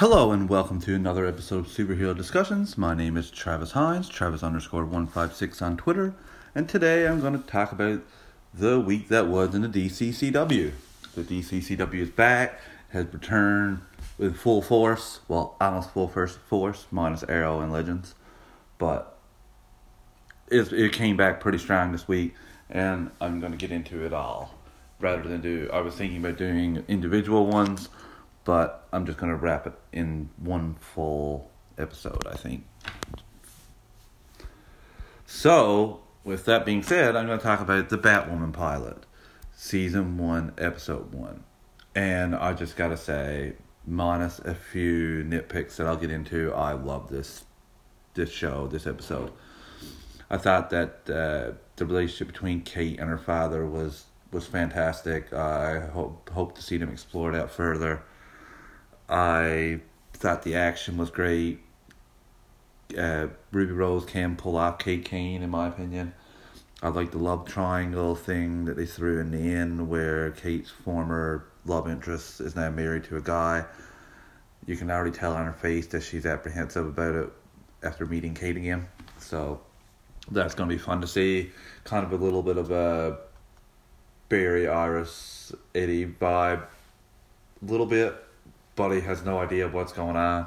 Hello and welcome to another episode of Superhero Discussions. My name is Travis Hines, Travis underscore 156 on Twitter, and today I'm going to talk about the week that was in the DCCW. The DCCW is back, has returned with full force, well, almost full first force, minus Arrow and Legends, but it came back pretty strong this week, and I'm going to get into it all. Rather than do, I was thinking about doing individual ones but I'm just going to wrap it in one full episode, I think. So, with that being said, I'm going to talk about the Batwoman pilot, season one, episode one. And I just got to say, minus a few nitpicks that I'll get into, I love this this show, this episode. I thought that uh, the relationship between Kate and her father was was fantastic. I hope hope to see them explore that further. I thought the action was great. Uh, Ruby Rose can pull off Kate Kane, in my opinion. I like the love triangle thing that they threw in the end, where Kate's former love interest is now married to a guy. You can already tell on her face that she's apprehensive about it after meeting Kate again. So that's going to be fun to see. Kind of a little bit of a Barry Iris Eddie vibe, a little bit Buddy has no idea what's going on.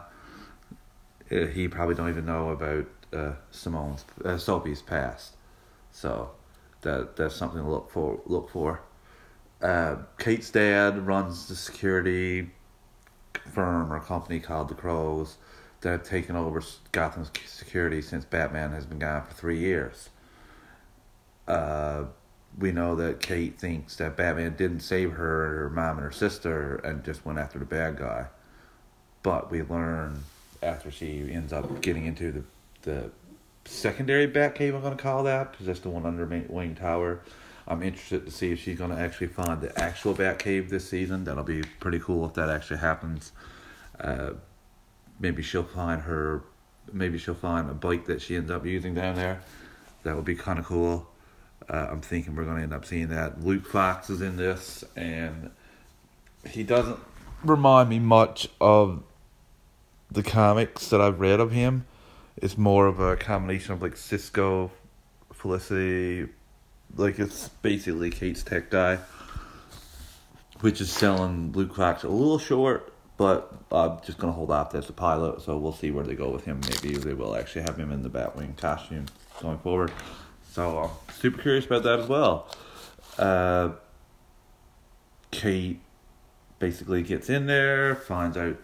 Uh, he probably don't even know about uh, Simone's uh, Sophie's past, so that that's something to look for. Look for. Uh, Kate's dad runs the security firm or company called the Crows that have taken over Gotham's security since Batman has been gone for three years. Uh, we know that Kate thinks that Batman didn't save her, her mom, and her sister, and just went after the bad guy. But we learn after she ends up getting into the the secondary Batcave, I'm going to call that, because that's the one under Wayne Tower. I'm interested to see if she's going to actually find the actual Batcave this season. That'll be pretty cool if that actually happens. Uh, maybe she'll find her, maybe she'll find a bike that she ends up using down there. That would be kind of cool. Uh, I'm thinking we're going to end up seeing that. Luke Fox is in this, and he doesn't remind me much of the comics that I've read of him. It's more of a combination of like Cisco, Felicity, like it's basically Kate's tech guy, which is selling Luke Fox a little short. But I'm just gonna hold off as a pilot, so we'll see where they go with him. Maybe they will actually have him in the Batwing costume going forward. So I'm super curious about that as well. Uh, Kate basically gets in there, finds out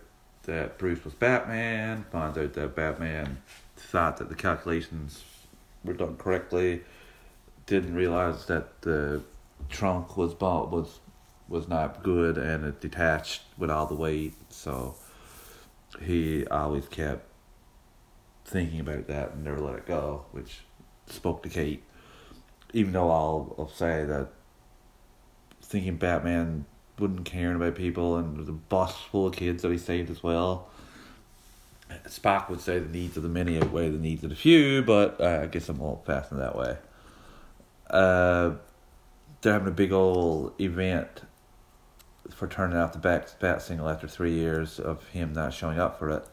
that Bruce was Batman, finds out that Batman thought that the calculations were done correctly, didn't realize that the trunk was bought was was not good and it detached with all the weight, so he always kept thinking about that and never let it go, which spoke to Kate. Even though I'll, I'll say that thinking Batman wouldn't care about people and the bus full of kids that he saved as well. Spock would say the needs of the many outweigh the needs of the few, but uh, I guess I'm old fashioned that way. Uh, they're having a big old event for turning out the bat signal after three years of him not showing up for it.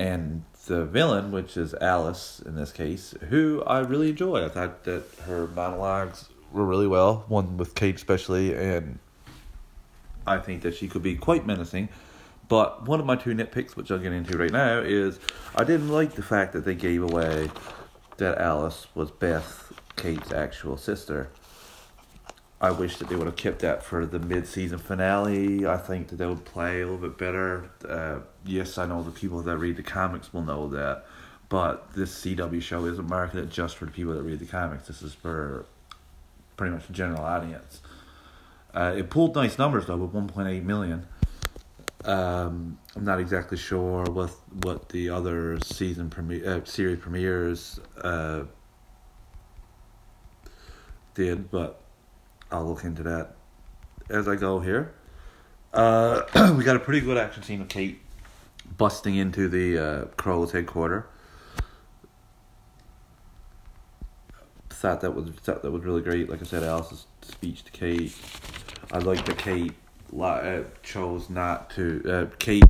And the villain, which is Alice in this case, who I really enjoy. I thought that her monologues were really well, one with Kate especially, and I think that she could be quite menacing. But one of my two nitpicks, which I'll get into right now, is I didn't like the fact that they gave away that Alice was Beth, Kate's actual sister. I wish that they would have kept that for the mid-season finale. I think that they would play a little bit better. Uh, yes, I know the people that read the comics will know that, but this CW show isn't marketed just for the people that read the comics. This is for pretty much the general audience. Uh, it pulled nice numbers though, with 1.8 million. Um, I'm not exactly sure what what the other season premiere uh, series premieres uh, did, but I'll look into that as I go here. Uh, we got a pretty good action scene of Kate busting into the uh, Crow's headquarters. Thought that was thought that was really great. Like I said, Alice's speech to Kate. I like that Kate uh, chose not to. Uh, Kate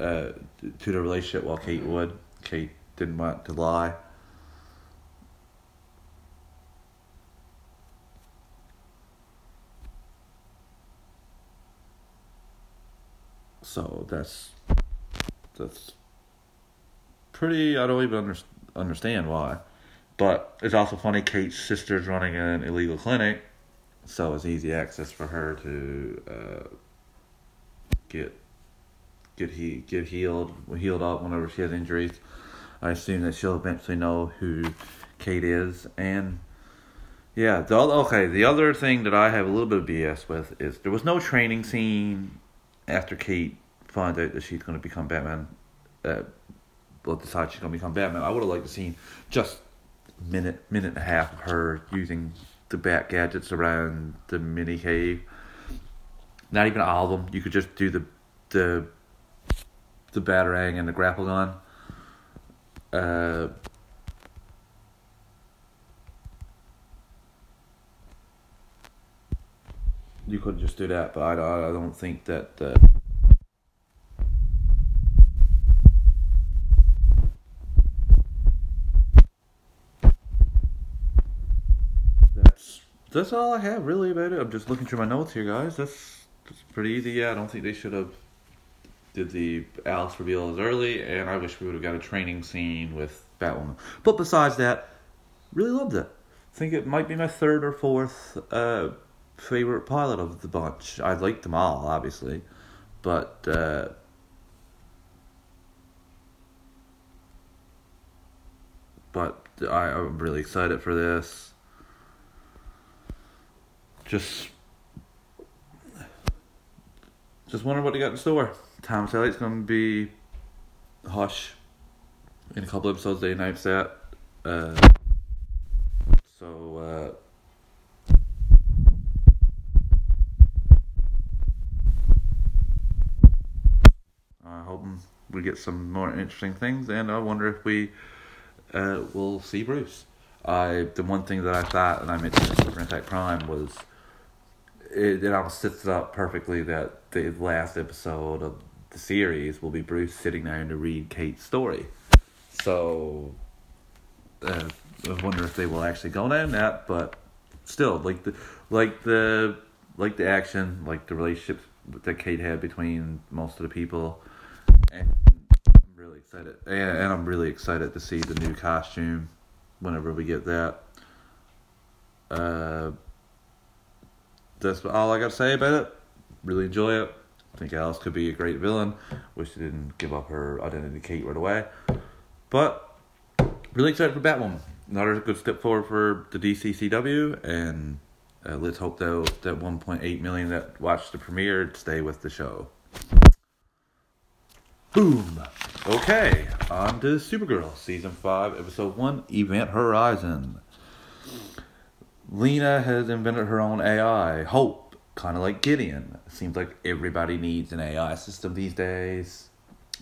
uh, to the relationship while Kate would. Kate didn't want to lie. So that's that's pretty. I don't even under, understand why, but it's also funny. Kate's sister's running an illegal clinic, so it's easy access for her to uh, get get he get healed healed up whenever she has injuries. I assume that she'll eventually know who Kate is, and yeah, the okay. The other thing that I have a little bit of BS with is there was no training scene after Kate finds out that she's going to become Batman. Uh, well, decide she's going to become Batman. I would have liked to see just minute minute and a half of her using the bat gadgets around the mini cave. Not even all of them. You could just do the the the batarang and the grapple gun. Uh, you could just do that, but I, I don't think that. Uh, that's that's all I have really about it. I'm just looking through my notes here, guys. That's that's pretty easy. Yeah, I don't think they should have did the Alice reveal as early, and I wish we would have got a training scene with Batwoman. But besides that, really loved it. I think it might be my third or fourth uh, favorite pilot of the bunch. I liked them all, obviously, but uh, but I, I'm really excited for this. Just just wondering what they got in store. Tom Selleck's gonna be Hush in a couple episodes. They announced that. Uh, so. Uh, I hope we get some more interesting things, and I wonder if we uh, will see Bruce. I the one thing that I thought, and I mentioned in Super Impact Prime, was it, it almost sets it up perfectly that the last episode of the series will be Bruce sitting there to read Kate's story. So uh, I wonder if they will actually go down that, but still, like the like the like the action, like the relationships that Kate had between most of the people, and I'm really excited, and, and I'm really excited to see the new costume whenever we get that. Uh, that's all I got to say about it. Really enjoy it. I think Alice could be a great villain. Wish she didn't give up her identity Kate right away. But really excited for Batwoman. Another good step forward for the DCCW, and uh, let's hope that that 1.8 million that watched the premiere stay with the show. Boom. Okay, on to Supergirl, season five, episode one, Event Horizon. Lena has invented her own AI, Hope, kind of like Gideon. It Seems like everybody needs an AI system these days.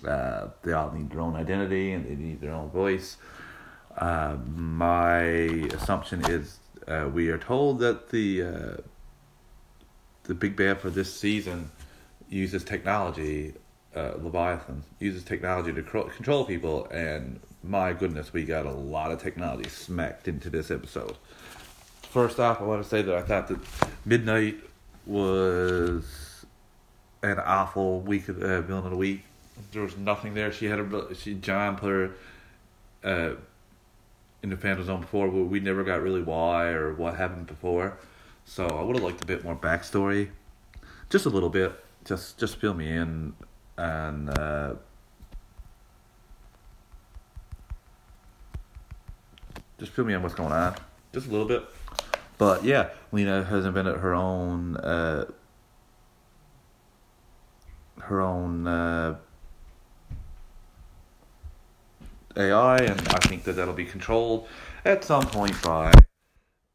Uh, they all need their own identity and they need their own voice. Uh, my assumption is uh, we are told that the uh, the big bad for this season uses technology. Uh, Leviathan uses technology to control people, and my goodness, we got a lot of technology smacked into this episode. First off, I want to say that I thought that Midnight was an awful week of uh, villain of the week. There was nothing there. She had a she John put her uh, in the Phantom Zone before, but we never got really why or what happened before. So I would have liked a bit more backstory, just a little bit. Just just fill me in and. Uh, just fill me in what's going on, just a little bit. But yeah, Lena has invented her own uh, her own uh, AI, and I think that that'll be controlled at some point by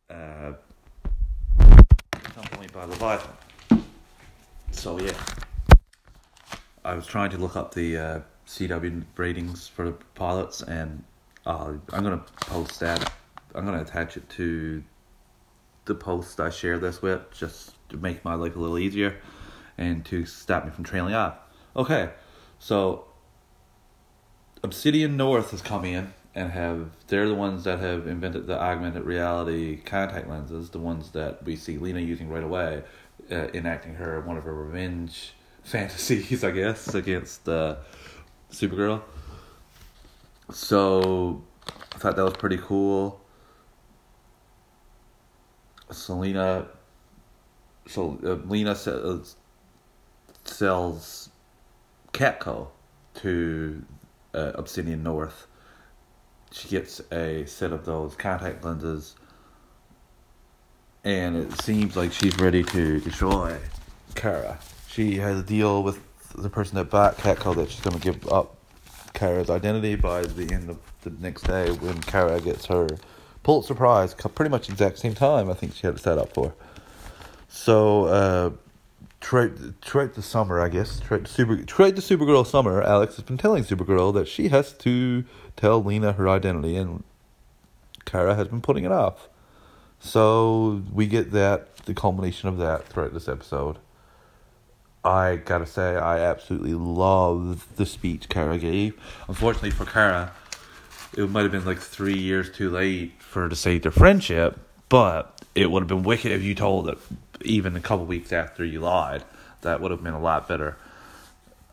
uh, at some point by Leviathan. So yeah, I was trying to look up the uh, CW ratings for the pilots, and uh, I'm gonna post that. I'm gonna attach it to the post I share this with, just to make my life a little easier, and to stop me from trailing off. Okay, so Obsidian North has come in and have they're the ones that have invented the augmented reality contact lenses, the ones that we see Lena using right away, uh, enacting her one of her revenge fantasies, I guess, against uh, Supergirl. So I thought that was pretty cool. Selena, so uh, Lena sells, sells Catco to uh, Obsidian North. She gets a set of those contact lenses, and it seems like she's ready to destroy Kara. She has a deal with the person that bought Catco that she's going to give up Kara's identity by the end of the next day when Kara gets her Pulitzer Prize, pretty much exact same time I think she had it set up for. So, uh, throughout, throughout the summer, I guess, throughout the, Super, throughout the Supergirl summer, Alex has been telling Supergirl that she has to tell Lena her identity, and Kara has been putting it off. So, we get that, the culmination of that throughout this episode. I gotta say, I absolutely love the speech Kara gave. Unfortunately for Kara, it might have been like three years too late for to save their friendship, but it would have been wicked if you told it even a couple weeks after you lied. That would have been a lot better.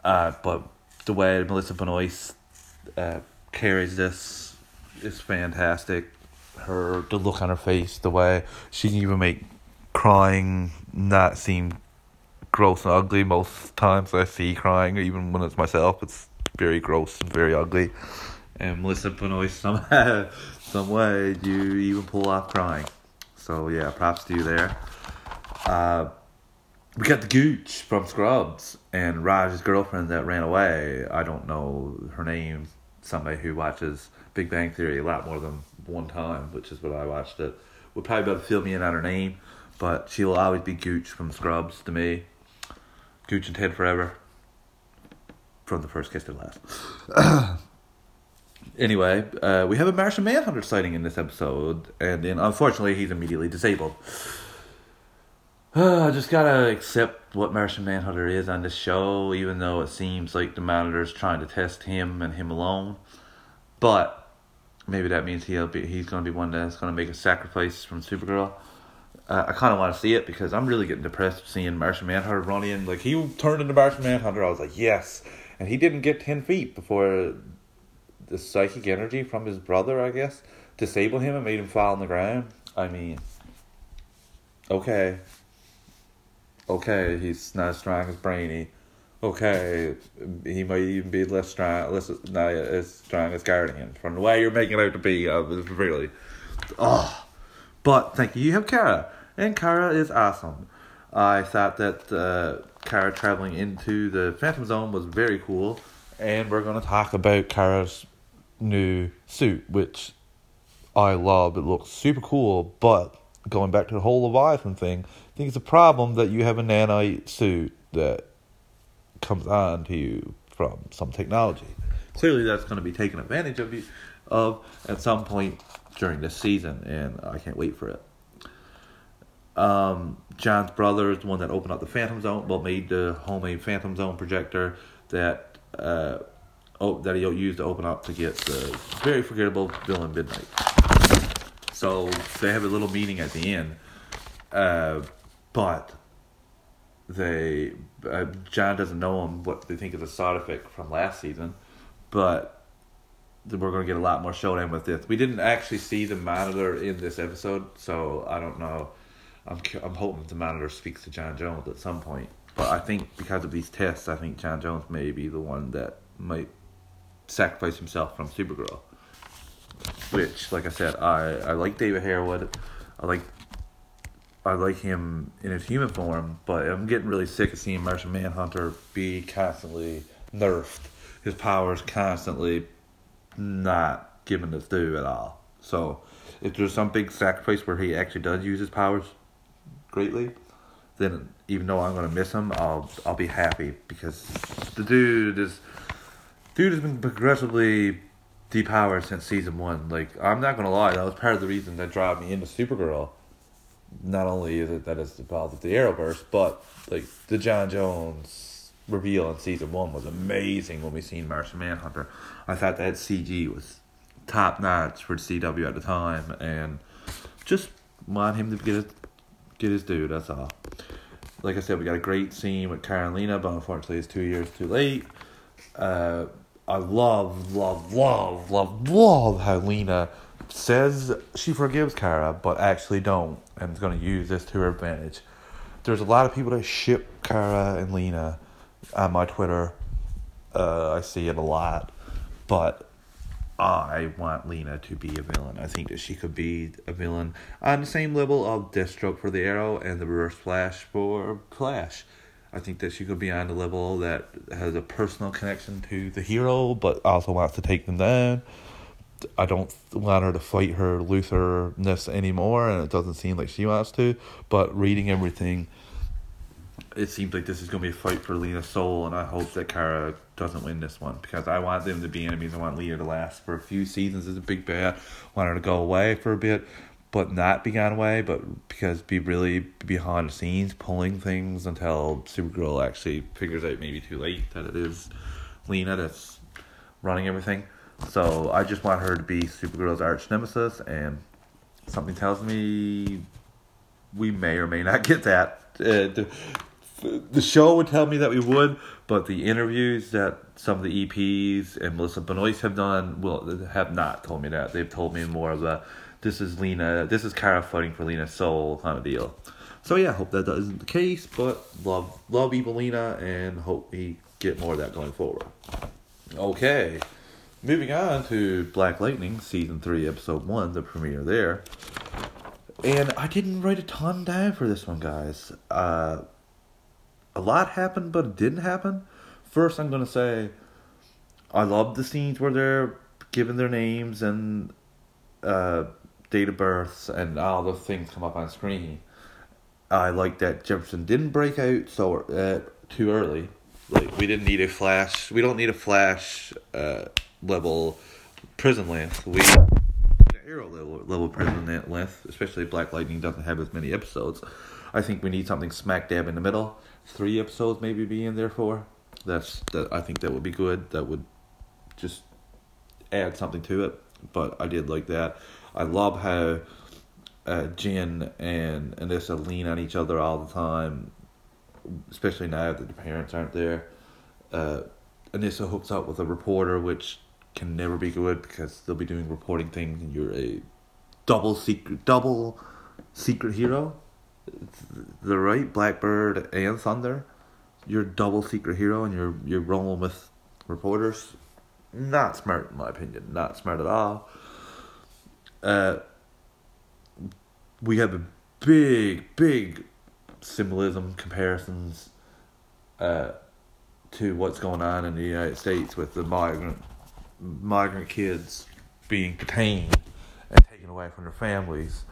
Uh, but the way Melissa Benoist uh, carries this is fantastic. Her the look on her face, the way she can even make crying not seem gross and ugly. Most times I see crying, even when it's myself, it's very gross and very ugly. And Melissa Benoist, somehow, some way you even pull off crying. So yeah, props to you there. Uh, we got the Gooch from Scrubs and Raj's girlfriend that ran away. I don't know her name. Somebody who watches Big Bang Theory a lot more than one time, which is what I watched it. Would probably be able to fill me in on her name, but she will always be Gooch from Scrubs to me. Gooch and Ted forever. From the first kiss to the last. anyway, uh, we have a Martian Manhunter sighting in this episode, and then unfortunately he's immediately disabled. I just gotta accept what Martian Manhunter is on this show, even though it seems like the Monitor's trying to test him and him alone. But maybe that means he'll be he's gonna be one that's gonna make a sacrifice from Supergirl. Uh, I kind of want to see it because I'm really getting depressed seeing Martian Manhunter running. Like he turned into Martian Manhunter, I was like, yes, and he didn't get ten feet before the psychic energy from his brother, I guess, disabled him and made him fall on the ground. I mean, okay, okay, he's not as strong as Brainy. Okay, he might even be less strong, less not as strong as Guardian. From the way you're making it out to be, uh, really, oh. But thank you. You have Kara, and Kara is awesome. I thought that uh, Kara traveling into the Phantom Zone was very cool, and we're going to talk about Kara's new suit, which I love. It looks super cool, but going back to the whole Leviathan thing, I think it's a problem that you have a nanite suit that comes on to you from some technology. Clearly, that's going to be taken advantage of you of at some point during this season, and I can't wait for it. Um, John's brother is the one that opened up the Phantom Zone, well, made the homemade Phantom Zone projector that uh, oh, that he used to open up to get the very forgettable villain Midnight. So they have a little meeting at the end, uh, but they uh, John doesn't know him what they think is a side effect from last season, but we're going to get a lot more showdown with this. We didn't actually see the monitor in this episode, so I don't know. I'm I'm hoping the monitor speaks to John Jones at some point. But I think because of these tests, I think John Jones may be the one that might sacrifice himself from Supergirl. Which, like I said, I, I like David Harewood. I like I like him in his human form, but I'm getting really sick of seeing Martian Manhunter be constantly nerfed. His powers constantly not given his due at all. So, if there's some big sacrifice where he actually does use his powers greatly, then even though I'm gonna miss him, I'll I'll be happy because the dude is dude has been progressively depowered since season one. Like I'm not gonna lie, that was part of the reason that drove me into Supergirl. Not only is it that it's involved with the Arrowverse, but like the John Jones reveal in season one was amazing when we seen Martian Manhunter. I thought that CG was top notch for CW at the time, and just want him to get his get his due. That's all. Like I said, we got a great scene with Carolina, but unfortunately, it's two years too late. Uh, I love, love, love, love, love how Lena says she forgives Kara, but actually don't, and is going to use this to her advantage. There's a lot of people that ship Kara and Lena on my Twitter. Uh, I see it a lot, but I want Lena to be a villain. I think that she could be a villain on the same level of Deathstroke for the Arrow and the Reverse Flash for Flash. I think that she could be on the level that has a personal connection to the hero, but also wants to take them down. I don't want her to fight her Luthorness anymore, and it doesn't seem like she wants to. But reading everything, it seems like this is going to be a fight for Lena's soul, and I hope that Kara doesn't win this one because I want them to be enemies. I want Lena to last for a few seasons as a big bad. I want her to go away for a bit, but not be gone away, but because be really behind the scenes pulling things until Supergirl actually figures out maybe too late that it is Lena that's running everything. So I just want her to be Supergirl's arch nemesis, and something tells me we may or may not get that. Uh, the, the show would tell me that we would, but the interviews that some of the EPs and Melissa Benoist have done will have not told me that. They've told me more of a this is Lena, this is Kara fighting for Lena's soul kind of deal. So yeah, hope that isn't the case, but love love Evil Lena and hope we get more of that going forward. Okay, moving on to Black Lightning season three, episode one, the premiere there. And I didn't write a ton down for this one, guys. Uh, a lot happened, but it didn't happen. First, I'm gonna say I love the scenes where they're giving their names and uh, date of births and all those things come up on screen. I like that Jefferson didn't break out so uh, too early. Like we didn't need a flash. We don't need a flash uh, level prison length. We arrow level, level prison length, especially Black Lightning doesn't have as many episodes. I think we need something smack dab in the middle three episodes maybe be in there for. That's that I think that would be good. That would just add something to it. But I did like that. I love how uh, Jen and Anissa lean on each other all the time, especially now that the parents aren't there. Uh, Anissa hooks up with a reporter, which can never be good because they'll be doing reporting things, and you're a double secret, double secret hero the right Blackbird and Thunder, you're double secret hero and you're you're rolling with reporters. Not smart in my opinion. Not smart at all. Uh, we have a big, big symbolism comparisons uh, to what's going on in the United States with the migrant migrant kids being detained and taken away from their families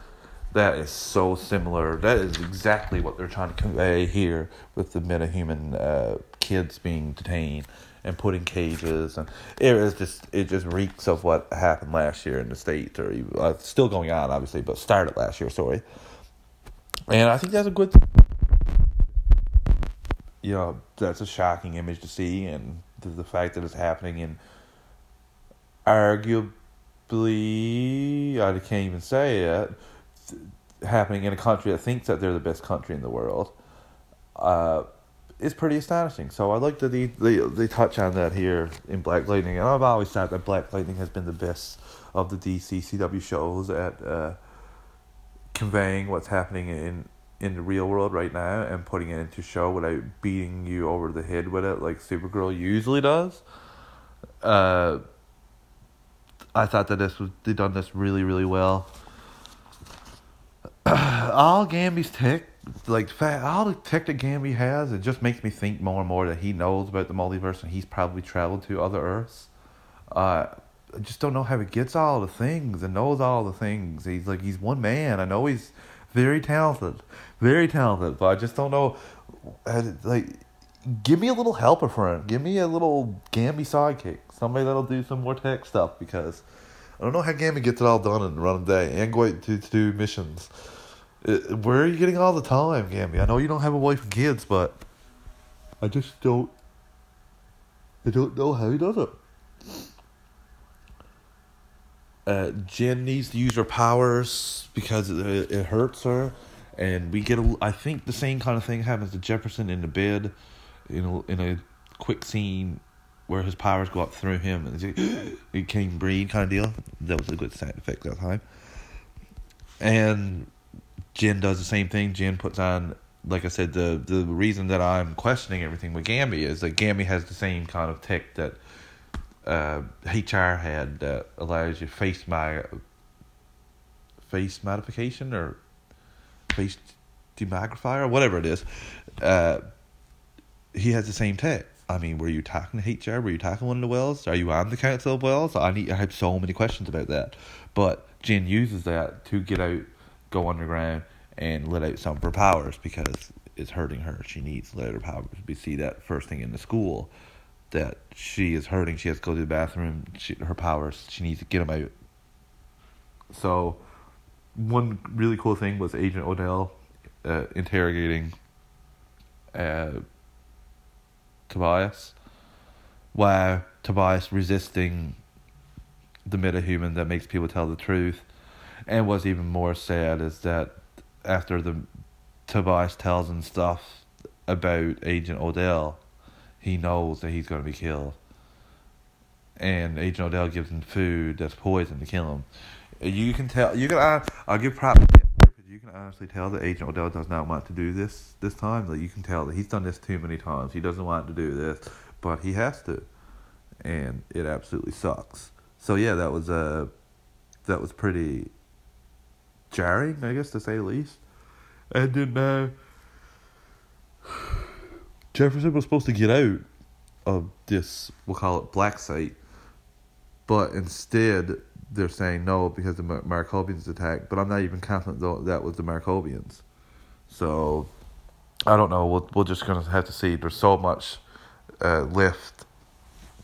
that is so similar. That is exactly what they're trying to convey here with the metahuman uh, kids being detained and put in cages, and it is just it just reeks of what happened last year in the states, or uh, still going on, obviously, but started last year. Sorry, and I think that's a good. You know, that's a shocking image to see, and the, the fact that it's happening in arguably, I can't even say it happening in a country that thinks that they're the best country in the world uh, is pretty astonishing. So I like that they, they, they touch on that here in Black Lightning. And I've always thought that Black Lightning has been the best of the DC CW shows at uh, conveying what's happening in in the real world right now and putting it into show without beating you over the head with it like Supergirl usually does. Uh, I thought that this was they done this really really well. all Gambi's tech, like all the tech that Gambi has, it just makes me think more and more that he knows about the multiverse and he's probably traveled to other Earths. Uh, I just don't know how he gets all the things and knows all the things. He's like he's one man. I know he's very talented, very talented, but I just don't know. Like, give me a little helper friend. Give me a little Gambi sidekick. Somebody that'll do some more tech stuff because I don't know how Gambi gets it all done in a day and go to, to do missions. Uh, where are you getting all the time, Gambi? I know you don't have a wife and kids, but I just don't I don't know how he does it. Uh, Jen needs to use her powers because it, it hurts her, and we get a. I think the same kind of thing happens to Jefferson in the bed, you know, in a quick scene where his powers go up through him and he, he can't breathe kind of deal. That was a good side effect that time. And Jen does the same thing. Jen puts on, like I said, the the reason that I'm questioning everything with Gambi is that Gambi has the same kind of tech that uh, HR had that allows you face my face modification or face demagrifier or whatever it is. Uh, he has the same tech. I mean, were you talking to HR? Were you talking one of the wells? Are you on the council of wells? I need. I have so many questions about that. But Jen uses that to get out, go underground, and let out some of her powers because it's hurting her. She needs to let her powers. We see that first thing in the school that she is hurting. She has to go to the bathroom. She, her powers. She needs to get them out. So, one really cool thing was Agent Odell uh, interrogating uh, Tobias, while Tobias resisting the metahuman that makes people tell the truth. And what's even more sad is that after the Tobias tells him stuff about Agent Odell, he knows that he's going to be killed. And Agent Odell gives him food that's poison to kill him. You can tell. You can. I'll give props. You can honestly tell that Agent Odell does not want to do this this time. Like you can tell that he's done this too many times. He doesn't want to do this, but he has to, and it absolutely sucks. So yeah, that was uh, that was pretty jarring, I guess to say the least. And then uh, Jefferson was supposed to get out of this, we'll call it black site, but instead they're saying no because the Mar- Markovians attacked. But I'm not even confident though that was the Markovians. So I don't know. We'll we're just gonna have to see. There's so much uh, left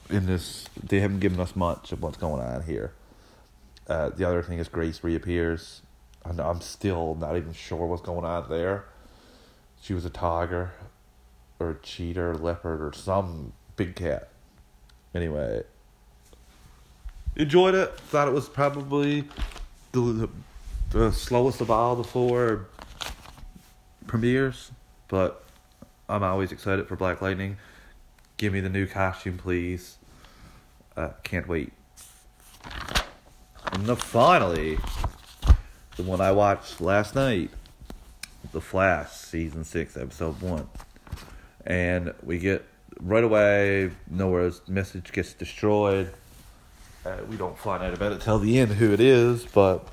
in this. They haven't given us much of what's going on here. Uh, the other thing is Grace reappears. And I'm still not even sure what's going on there. She was a tiger, or a cheetah, or leopard, or some big cat. Anyway, enjoyed it. Thought it was probably the, the slowest of all the four premieres, but I'm always excited for Black Lightning. Give me the new costume, please. Uh, can't wait. And the finally, the one I watched last night, The Flash, season six, episode one, and we get right away. Nora's message gets destroyed. Uh, we don't find out about it till the end who it is, but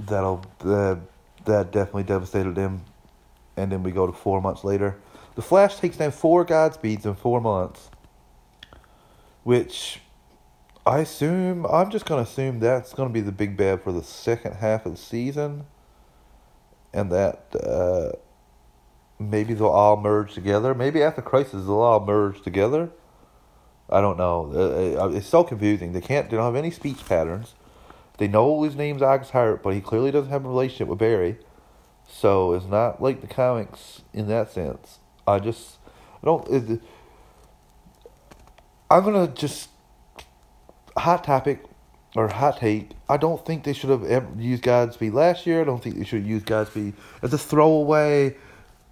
that'll uh, that definitely devastated him. And then we go to four months later. The Flash takes down four Godspeeds in four months, which I assume I'm just gonna assume that's gonna be the big bad for the second half of the season, and that uh, maybe they'll all merge together. Maybe after Crisis they'll all merge together. I don't know. Uh, uh, It's so confusing. They can't. They don't have any speech patterns. They know his name's August Heart, but he clearly doesn't have a relationship with Barry. So it's not like the comics in that sense. I just I don't. It, I'm gonna just hot topic or hot take. I don't think they should have used Godspeed last year. I don't think they should have used Godspeed as a throwaway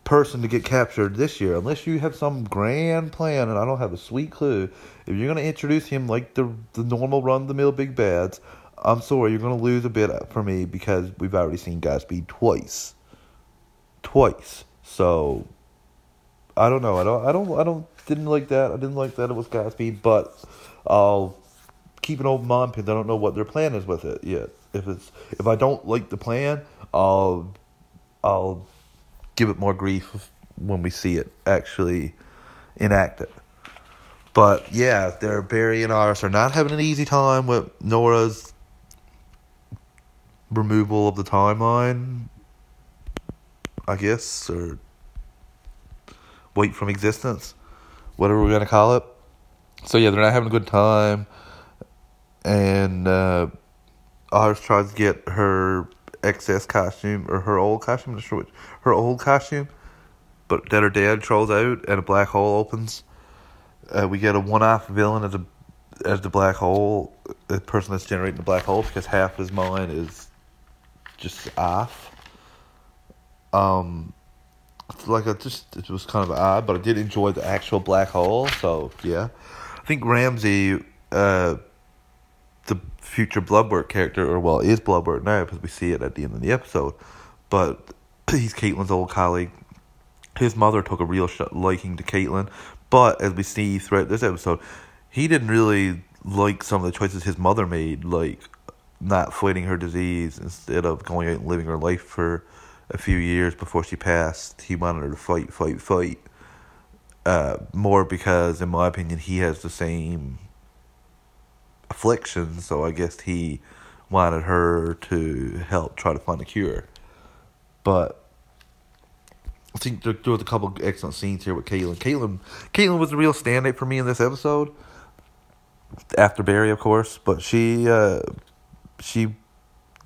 person to get captured this year, unless you have some grand plan. And I don't have a sweet clue. If you're gonna introduce him like the the normal run the mill big bads, I'm sorry, you're gonna lose a bit for me because we've already seen Godspeed twice, twice. So I don't know. I don't. I don't. I don't. Didn't like that. I didn't like that it was Godspeed, but I'll keep an open mind because I don't know what their plan is with it yet. If it's if I don't like the plan, I'll I'll give it more grief when we see it actually enacted. But yeah, they're Barry and Iris are not having an easy time with Nora's removal of the timeline. I guess or weight from existence, whatever we're gonna call it. So yeah, they're not having a good time, and uh, Iris tries to get her excess costume or her old costume, I'm not sure which, her old costume, but that her dad trolls out and a black hole opens, Uh, we get a one-off villain as a as the black hole, the person that's generating the black hole, because half his mind is just off. Um, like I just it was kind of odd, but I did enjoy the actual black hole. So yeah, I think Ramsey, uh, future Bloodwork character, or well, is Bloodwork now because we see it at the end of the episode. But he's Caitlin's old colleague. His mother took a real liking to Caitlin, but as we see throughout this episode, he didn't really like some of the choices his mother made, like not fighting her disease instead of going out and living her life for a few years before she passed. He wanted her to fight, fight, fight. Uh, more because, in my opinion, he has the same affliction, so I guess he wanted her to help try to find a cure. But I think there, there was a couple excellent scenes here with Caitlin. Caitlin, Caitlin was a real standout for me in this episode. After Barry, of course, but she uh, she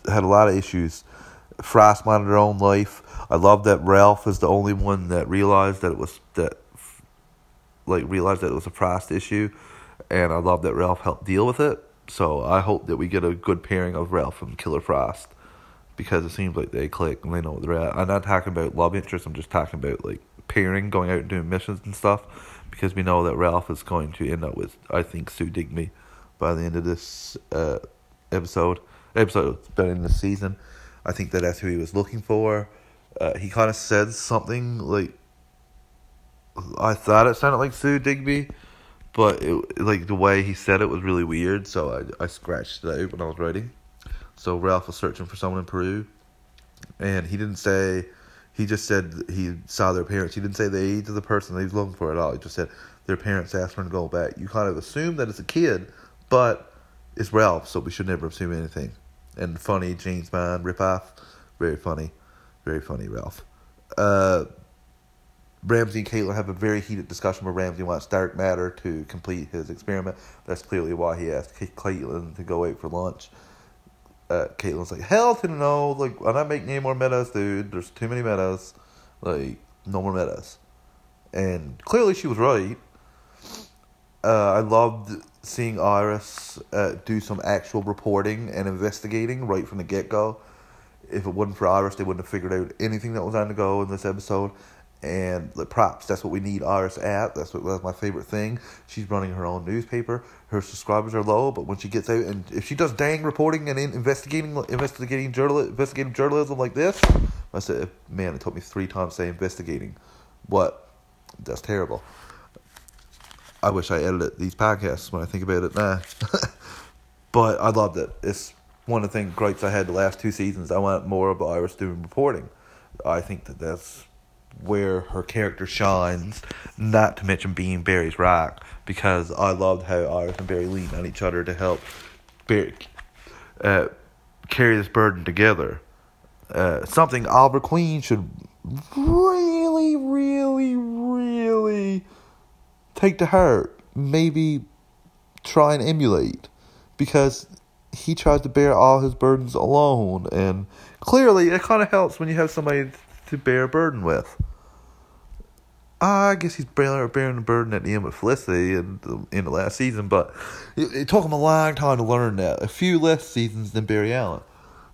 had a lot of issues. Frost wanted her own life. I love that Ralph is the only one that realized that it was that, like realized that it was a Frost issue, and I love that Ralph helped deal with it. So I hope that we get a good pairing of Ralph and Killer Frost, because it seems like they click and they know what they're at. I'm not talking about love interest. I'm just talking about like pairing, going out and doing missions and stuff, because we know that Ralph is going to end up with I think Sue Digby by the end of this uh, episode. Episode by the end of the season. I think that that's who he was looking for. Uh, he kind of said something like I thought it sounded like Sue Digby, but it, like the way he said it was really weird. So I I scratched it out when I was writing. So Ralph was searching for someone in Peru, and he didn't say. He just said he saw their parents. He didn't say the age of the person that he was looking for at all. He just said their parents asked for him to go back. You kind of assume that it's a kid, but it's Ralph, so we should never assume anything. And funny James Bond ripoff, very funny, very funny Ralph. Uh, Ramsey and Caitlin have a very heated discussion where Ramsey wants dark matter to complete his experiment. That's clearly why he asked Caitlin to go out for lunch. Uh, Caitlin's like, hell to no, like, I'm not making any more metas, dude. There's too many metas. Like, no more metas. And clearly she was right. Uh, I loved seeing Iris uh, do some actual reporting and investigating right from the get go. If it wasn't for Iris, they wouldn't have figured out anything that was on the go in this episode. And the props, that's what we need Iris at. That's what that's my favorite thing. She's running her own newspaper. Her subscribers are low, but when she gets out and if she does dang reporting and investigating investigating journal investigative journalism like this, I said, man, it took me three times to say investigating. What? That's terrible. I wish I edited these podcasts when I think about it now. but I loved it. It's one of the things gripes I had the last two seasons. I want more of Iris doing reporting. I think that that's where her character shines. Not to mention being Barry's rock, because I loved how Iris and Barry lean on each other to help Barry uh, carry this burden together. Uh, something Oliver Queen should really, really, really take to heart, maybe try and emulate, because he tries to bear all his burdens alone, and clearly it kind of helps when you have somebody to bear a burden with. I guess he's bearing, the burden at the end with Felicity in the, in the last season, but it, it took him a long time to learn that. A few less seasons than Barry Allen.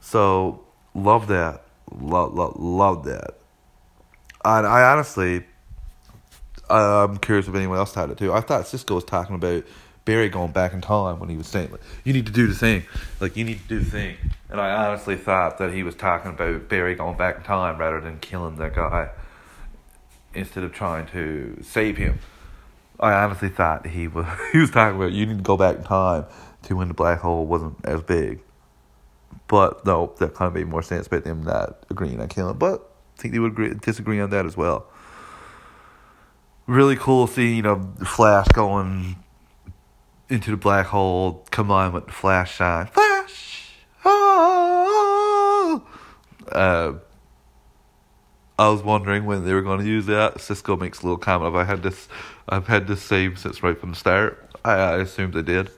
So, love that. Love, love, love that. And I honestly, I'm curious if anyone else had it too. I thought Cisco was talking about Barry going back in time when he was saying, like, you need to do the thing. Like, you need to do the thing. And I honestly thought that he was talking about Barry going back in time rather than killing that guy instead of trying to save him. I honestly thought he was he was talking about you need to go back in time to when the black hole wasn't as big. But no, that kind of made more sense about them not agreeing on killing. But I think they would agree, disagree on that as well. Really cool seeing a Flash going into the black hole, combined with the Flash shine. Flash! Oh! Uh, I was wondering when they were going to use that. Cisco makes a little comment of I had this, I've had this saved since right from the start. I, I assumed they did.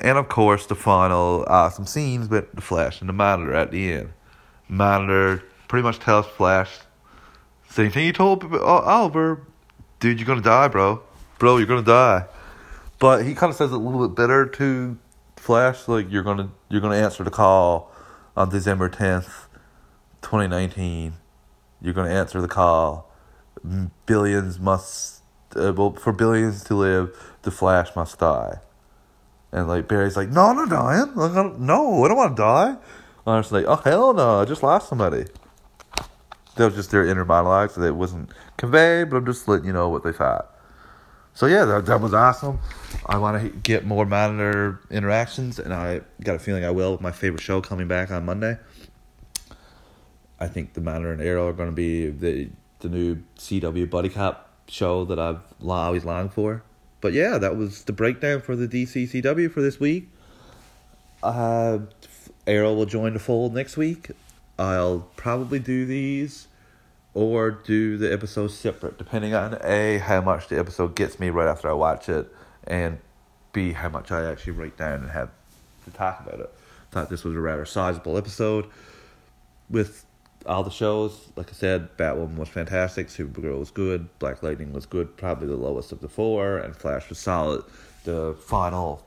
And of course, the final awesome scenes with the Flash and the Monitor at the end. Monitor pretty much tells Flash, same thing he told Oliver, dude, you're gonna die, bro. bro, you're gonna die. But he kind of says it a little bit better to Flash, like you're gonna you're gonna answer the call on December tenth, twenty nineteen. You're gonna answer the call. Billions must, uh, well, for billions to live, the Flash must die. And like Barry's like, no, I'm not dying. Like, I don't, no, I don't want to die. Was like, oh hell no, I just lost somebody. That was just their inner monologue, so that it wasn't conveyed, but I'm just letting you know what they thought. So yeah, that, that was awesome. I want to get more monitor interactions, and I got a feeling I will. with My favorite show coming back on Monday. I think the Monitor and Arrow are going to be the the new CW buddy cop show that I've always longed for. But yeah, that was the breakdown for the DCCW for this week. Uh, Arrow will join the fold next week. I'll probably do these or do the episodes separate, depending on A, how much the episode gets me right after I watch it, and B, how much I actually write down and have to talk about it. Thought this was a rather sizable episode with all the shows. Like I said, Batwoman was fantastic, Supergirl was good, Black Lightning was good, probably the lowest of the four, and Flash was solid. The final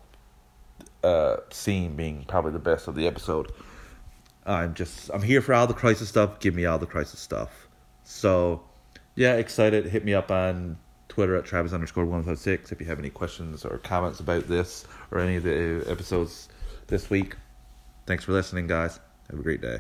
uh, scene being probably the best of the episode. I'm just I'm here for all the crisis stuff. Give me all the crisis stuff. So, yeah, excited. Hit me up on Twitter at Travis underscore one five six if you have any questions or comments about this or any of the episodes this week. Thanks for listening, guys. Have a great day.